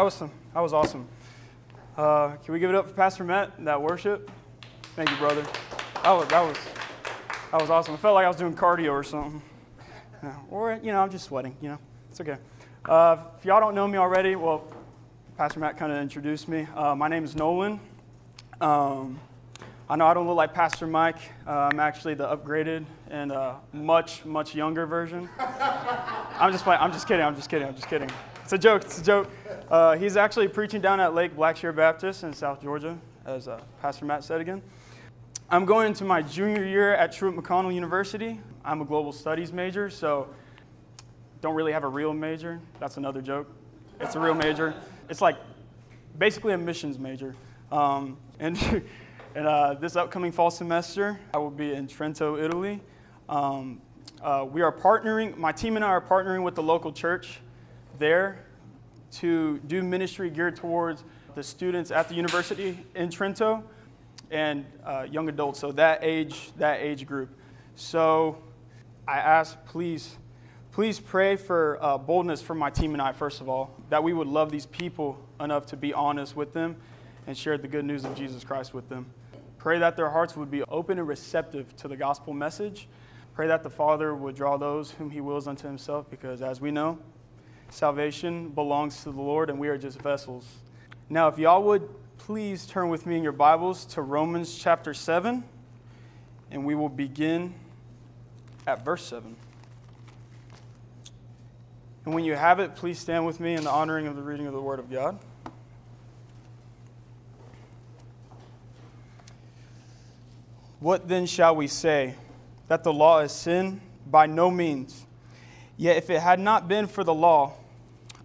that was some, that was awesome. Uh, can we give it up for Pastor Matt that worship? Thank you, brother. That was, that was, that was awesome. I felt like I was doing cardio or something. Yeah, or, you know, I'm just sweating, you know. It's okay. Uh, if y'all don't know me already, well, Pastor Matt kind of introduced me. Uh, my name is Nolan. Um, I know I don't look like Pastor Mike. Uh, I'm actually the upgraded and uh, much, much younger version. I'm just playing. I'm just kidding. I'm just kidding. I'm just kidding. It's a joke. It's a joke. Uh, he's actually preaching down at Lake Blackshear Baptist in South Georgia, as uh, Pastor Matt said again. I'm going into my junior year at Truett McConnell University. I'm a global studies major, so don't really have a real major. That's another joke. It's a real major. It's like basically a missions major. Um, and and uh, this upcoming fall semester, I will be in Trento, Italy. Um, uh, we are partnering, my team and I are partnering with the local church there to do ministry geared towards the students at the university in Trento and uh, young adults, so that age, that age group. So I ask, please, please pray for uh, boldness for my team and I, first of all, that we would love these people enough to be honest with them and share the good news of Jesus Christ with them. Pray that their hearts would be open and receptive to the gospel message. Pray that the Father would draw those whom He wills unto Himself, because as we know, Salvation belongs to the Lord, and we are just vessels. Now, if y'all would please turn with me in your Bibles to Romans chapter 7, and we will begin at verse 7. And when you have it, please stand with me in the honoring of the reading of the Word of God. What then shall we say? That the law is sin? By no means. Yet if it had not been for the law,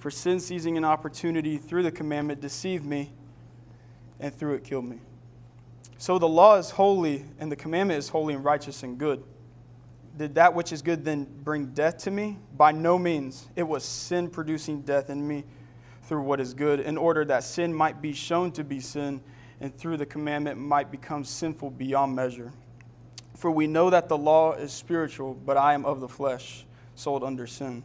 For sin seizing an opportunity through the commandment deceived me, and through it killed me. So the law is holy, and the commandment is holy and righteous and good. Did that which is good then bring death to me? By no means. It was sin producing death in me through what is good, in order that sin might be shown to be sin, and through the commandment might become sinful beyond measure. For we know that the law is spiritual, but I am of the flesh, sold under sin.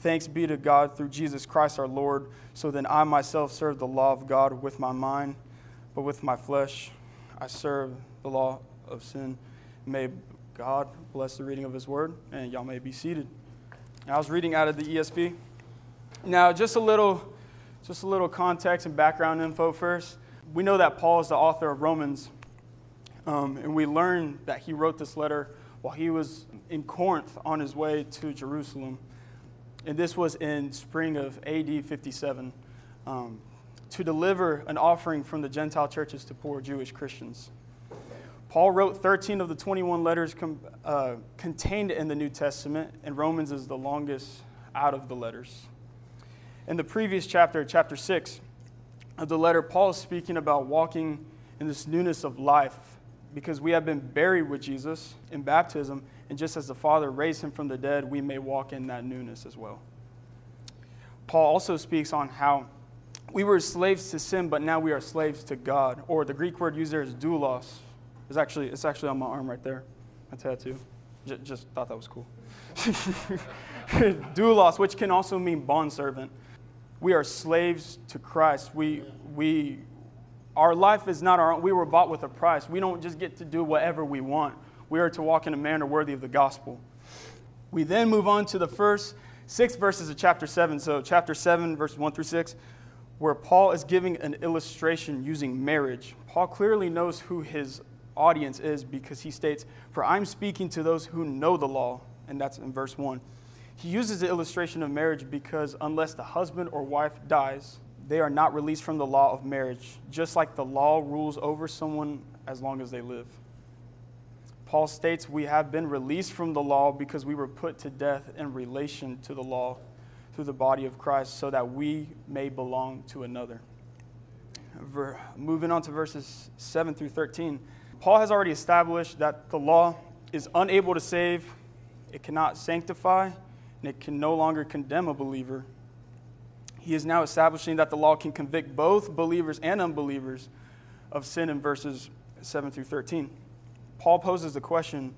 Thanks be to God through Jesus Christ our Lord. So then I myself serve the law of God with my mind, but with my flesh I serve the law of sin. May God bless the reading of his word, and y'all may be seated. I was reading out of the ESV. Now, just a little, just a little context and background info first. We know that Paul is the author of Romans, um, and we learn that he wrote this letter while he was in Corinth on his way to Jerusalem and this was in spring of AD 57, um, to deliver an offering from the Gentile churches to poor Jewish Christians. Paul wrote 13 of the 21 letters com- uh, contained in the New Testament, and Romans is the longest out of the letters. In the previous chapter, chapter 6 of the letter, Paul is speaking about walking in this newness of life because we have been buried with Jesus in baptism and just as the Father raised him from the dead, we may walk in that newness as well. Paul also speaks on how we were slaves to sin, but now we are slaves to God. Or the Greek word used there is doulos, It's actually, it's actually on my arm right there, a tattoo. J- just thought that was cool. Doulos, which can also mean bondservant. We are slaves to Christ. We, we, our life is not our own. We were bought with a price. We don't just get to do whatever we want. We are to walk in a manner worthy of the gospel. We then move on to the first six verses of chapter 7. So, chapter 7, verses 1 through 6, where Paul is giving an illustration using marriage. Paul clearly knows who his audience is because he states, For I'm speaking to those who know the law. And that's in verse 1. He uses the illustration of marriage because unless the husband or wife dies, they are not released from the law of marriage, just like the law rules over someone as long as they live. Paul states we have been released from the law because we were put to death in relation to the law through the body of Christ so that we may belong to another. Moving on to verses 7 through 13. Paul has already established that the law is unable to save, it cannot sanctify, and it can no longer condemn a believer. He is now establishing that the law can convict both believers and unbelievers of sin in verses 7 through 13. Paul poses the question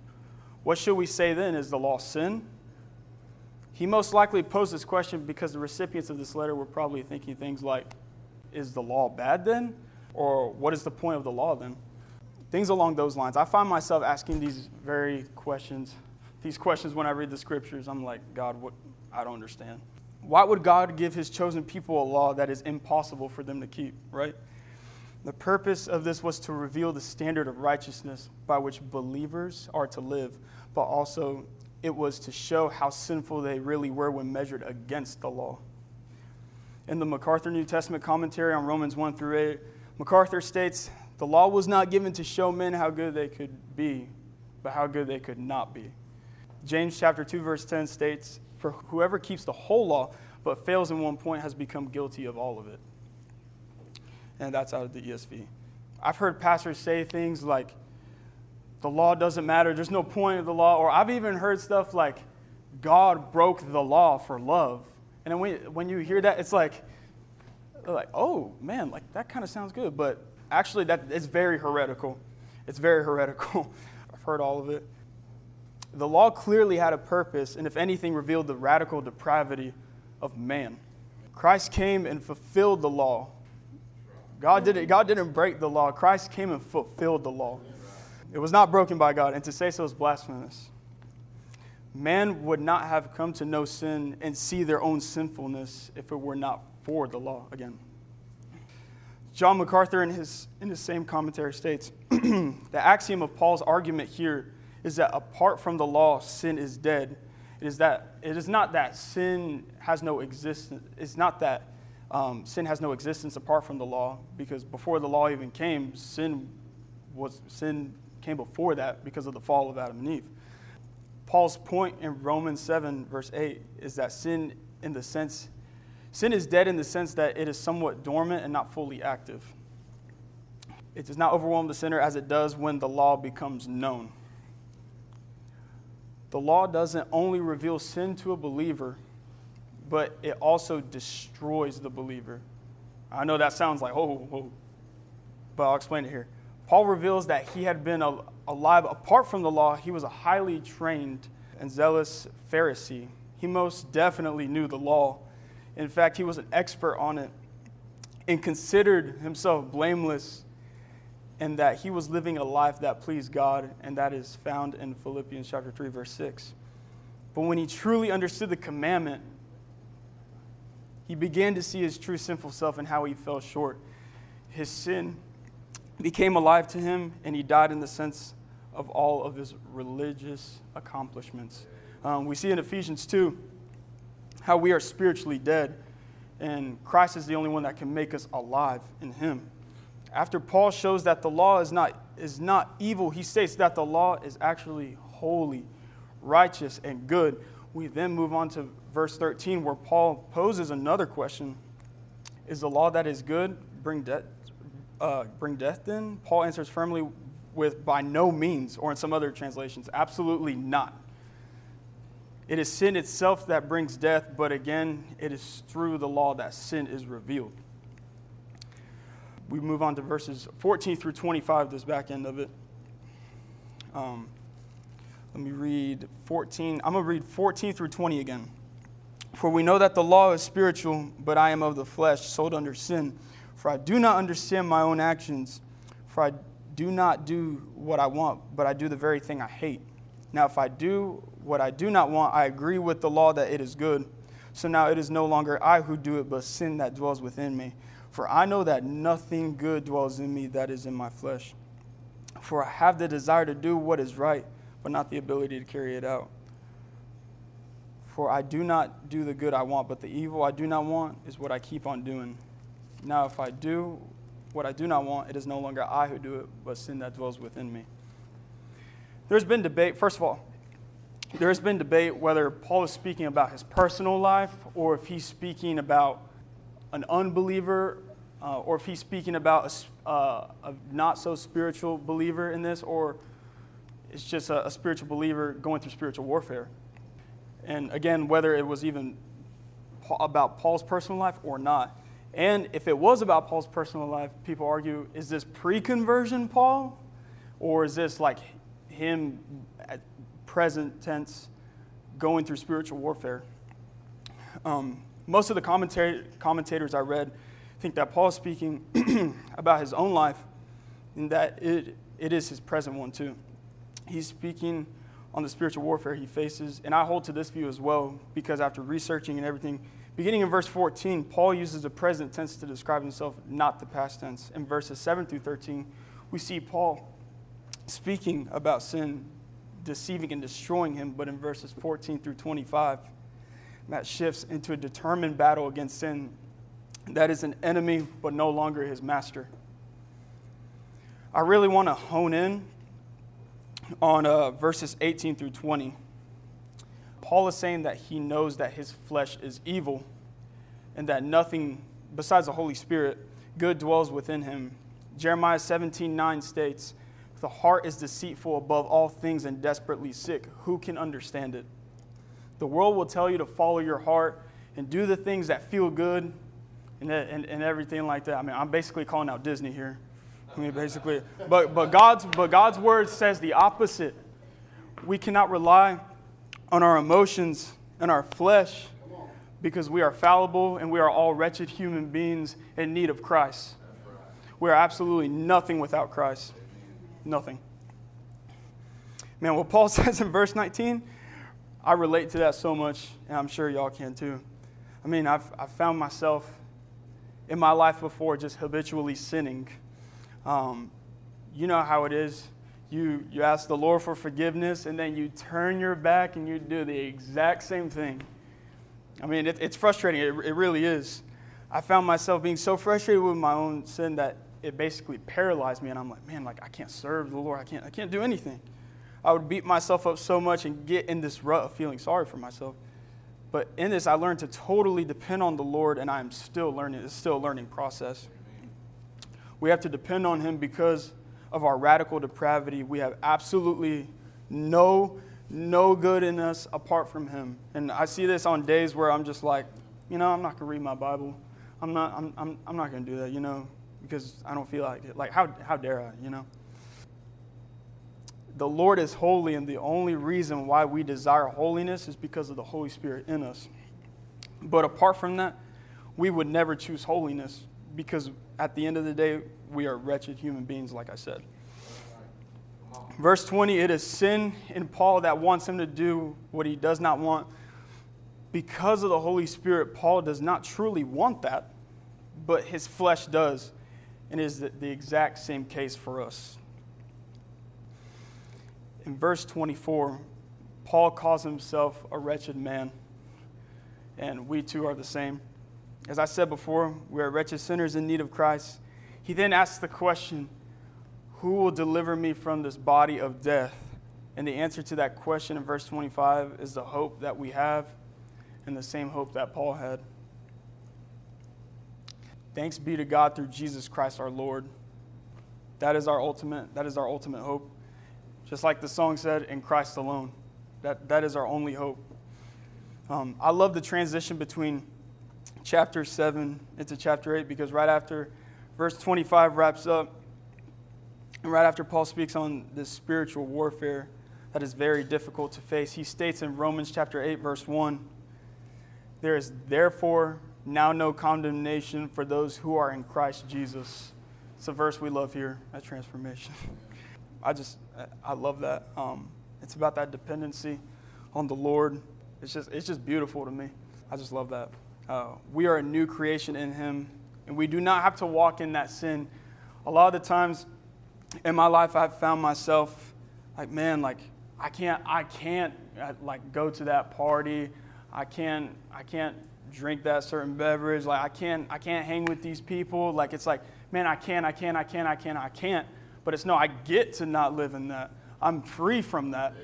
what should we say then? Is the law sin? He most likely posed this question because the recipients of this letter were probably thinking things like, Is the law bad then? Or what is the point of the law then? Things along those lines. I find myself asking these very questions these questions when I read the scriptures. I'm like, God, what? I don't understand. Why would God give his chosen people a law that is impossible for them to keep, right? The purpose of this was to reveal the standard of righteousness by which believers are to live, but also it was to show how sinful they really were when measured against the law. In the MacArthur New Testament commentary on Romans 1 through 8, MacArthur states, The law was not given to show men how good they could be, but how good they could not be. James chapter 2 verse 10 states, "For whoever keeps the whole law but fails in one point has become guilty of all of it." And that's out of the ESV. I've heard pastors say things like the law doesn't matter, there's no point of the law, or I've even heard stuff like God broke the law for love. And when, when you hear that, it's like, like, oh man, like that kind of sounds good, but actually that it's very heretical. It's very heretical. I've heard all of it the law clearly had a purpose, and if anything, revealed the radical depravity of man. Christ came and fulfilled the law. God didn't, God didn't break the law. Christ came and fulfilled the law. It was not broken by God, and to say so is blasphemous. Man would not have come to know sin and see their own sinfulness if it were not for the law again. John MacArthur, in his, in his same commentary, states the axiom of Paul's argument here is that apart from the law, sin is dead. It is that it is not that sin has no existence. It's not that um, sin has no existence apart from the law, because before the law even came, sin was sin came before that because of the fall of Adam and Eve. Paul's point in Romans 7, verse 8, is that sin in the sense sin is dead in the sense that it is somewhat dormant and not fully active. It does not overwhelm the sinner as it does when the law becomes known. The law doesn't only reveal sin to a believer, but it also destroys the believer. I know that sounds like, oh, oh, but I'll explain it here. Paul reveals that he had been a alive apart from the law. He was a highly trained and zealous Pharisee. He most definitely knew the law. In fact, he was an expert on it and considered himself blameless and that he was living a life that pleased God, and that is found in Philippians chapter 3, verse 6. But when he truly understood the commandment, he began to see his true sinful self and how he fell short. His sin became alive to him, and he died in the sense of all of his religious accomplishments. Um, we see in Ephesians 2 how we are spiritually dead, and Christ is the only one that can make us alive in him. After Paul shows that the law is not, is not evil, he states that the law is actually holy, righteous, and good. We then move on to verse 13, where Paul poses another question Is the law that is good bring, death, uh, bring death then? Paul answers firmly with by no means, or in some other translations, absolutely not. It is sin itself that brings death, but again, it is through the law that sin is revealed we move on to verses 14 through 25, this back end of it. Um, let me read 14. I'm going to read 14 through 20 again. For we know that the law is spiritual, but I am of the flesh, sold under sin. For I do not understand my own actions, for I do not do what I want, but I do the very thing I hate. Now, if I do what I do not want, I agree with the law that it is good. So now it is no longer I who do it, but sin that dwells within me. For I know that nothing good dwells in me that is in my flesh. For I have the desire to do what is right, but not the ability to carry it out. For I do not do the good I want, but the evil I do not want is what I keep on doing. Now, if I do what I do not want, it is no longer I who do it, but sin that dwells within me. There's been debate, first of all, there has been debate whether Paul is speaking about his personal life or if he's speaking about an unbeliever uh, or if he's speaking about a, uh, a, not so spiritual believer in this or it's just a, a spiritual believer going through spiritual warfare. And again, whether it was even about Paul's personal life or not. And if it was about Paul's personal life, people argue is this pre conversion Paul? Or is this like him at present tense going through spiritual warfare? Um, most of the commentators I read think that Paul is speaking about his own life and that it, it is his present one too. He's speaking on the spiritual warfare he faces, and I hold to this view as well because after researching and everything, beginning in verse 14, Paul uses the present tense to describe himself, not the past tense. In verses 7 through 13, we see Paul speaking about sin, deceiving and destroying him, but in verses 14 through 25, that shifts into a determined battle against sin that is an enemy but no longer his master. I really want to hone in on uh, verses 18 through 20. Paul is saying that he knows that his flesh is evil and that nothing besides the Holy Spirit good dwells within him. Jeremiah 17 9 states, The heart is deceitful above all things and desperately sick. Who can understand it? The world will tell you to follow your heart and do the things that feel good and, and, and everything like that. I mean, I'm basically calling out Disney here. I mean, basically, but, but, God's, but God's word says the opposite. We cannot rely on our emotions and our flesh because we are fallible and we are all wretched human beings in need of Christ. We are absolutely nothing without Christ. Nothing. Man, what Paul says in verse 19, I relate to that so much, and I'm sure y'all can too. I mean, I've, I've found myself in my life before just habitually sinning. Um, you know how it is. You, you ask the Lord for forgiveness, and then you turn your back and you do the exact same thing. I mean, it, it's frustrating. It, it really is. I found myself being so frustrated with my own sin that it basically paralyzed me, and I'm like, man, like I can't serve the Lord. I can't, I can't do anything. I would beat myself up so much and get in this rut of feeling sorry for myself. But in this, I learned to totally depend on the Lord, and I'm still learning. It's still a learning process. We have to depend on Him because of our radical depravity. We have absolutely no, no good in us apart from Him. And I see this on days where I'm just like, you know, I'm not going to read my Bible. I'm not, I'm, I'm, I'm not going to do that, you know, because I don't feel like it. Like, how, how dare I, you know? the Lord is holy, and the only reason why we desire holiness is because of the Holy Spirit in us. But apart from that, we would never choose holiness because at the end of the day, we are wretched human beings, like I said. Verse 20 it is sin in Paul that wants him to do what he does not want. Because of the Holy Spirit, Paul does not truly want that, but his flesh does. And it is the, exact same case for us in verse 24, Paul calls himself a wretched man, and we too are the same. As I said before, we are wretched sinners in need of Christ. He then asks the question, Who will deliver me from this body of death? And the answer to that question in verse 25 is the hope that we have and the same hope that Paul had. Thanks be to God through Jesus Christ our Lord. That is our ultimate, that is our ultimate hope. Just like the song said, in Christ alone. That, that is our only hope. Um, I love the transition between chapter 7 into chapter 8 because right after verse 25 wraps up, And right after Paul speaks on this spiritual warfare that is very difficult to face, he states in Romans chapter 8, verse 1 There is therefore now no condemnation for those who are in Christ Jesus. It's a verse we love here at Transformation. I just, I love that. Um, it's about that dependency on the Lord. It's just, it's just beautiful to me. I just love that. Uh, we are a new creation in Him, and we do not have to walk in that sin. A lot of the times in my life, I've found myself like, man, like I can't, I can't uh, like go to that party. I can't, I can't drink that certain beverage. Like I can't, I can't hang with these people. Like it's like, man, I can't, I can't, I can't, I can't, I can't. But it's no, I get to not live in that. I'm free from that.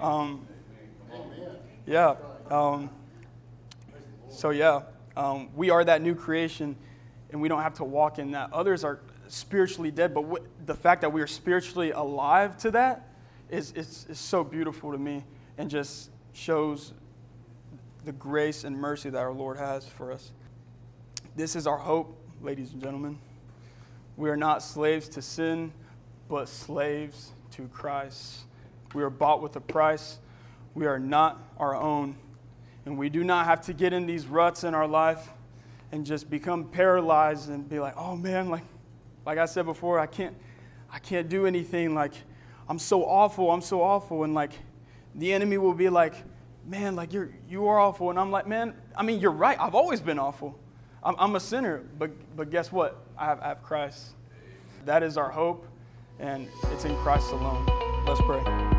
Um, yeah. Um, so yeah, um, we are that new creation, and we don't have to walk in that. Others are spiritually dead, but the fact that we are spiritually alive to that is, is, is so beautiful to me, and just shows the grace and mercy that our Lord has for us. This is our hope, ladies and gentlemen. We are not slaves to sin, but slaves to Christ. We are bought with a price. We are not our own. And we do not have to get in these ruts in our life and just become paralyzed and be like, oh man, like, like I said before, I can't, I can't do anything. Like, I'm so awful, I'm so awful. And like, the enemy will be like, man, like, you're, you are awful. And I'm like, man, I mean, you're right. I've always been awful. I'm, I'm a sinner. But, but guess what? I have, I have Christ. That is our hope, and it's in Christ alone. Let's pray.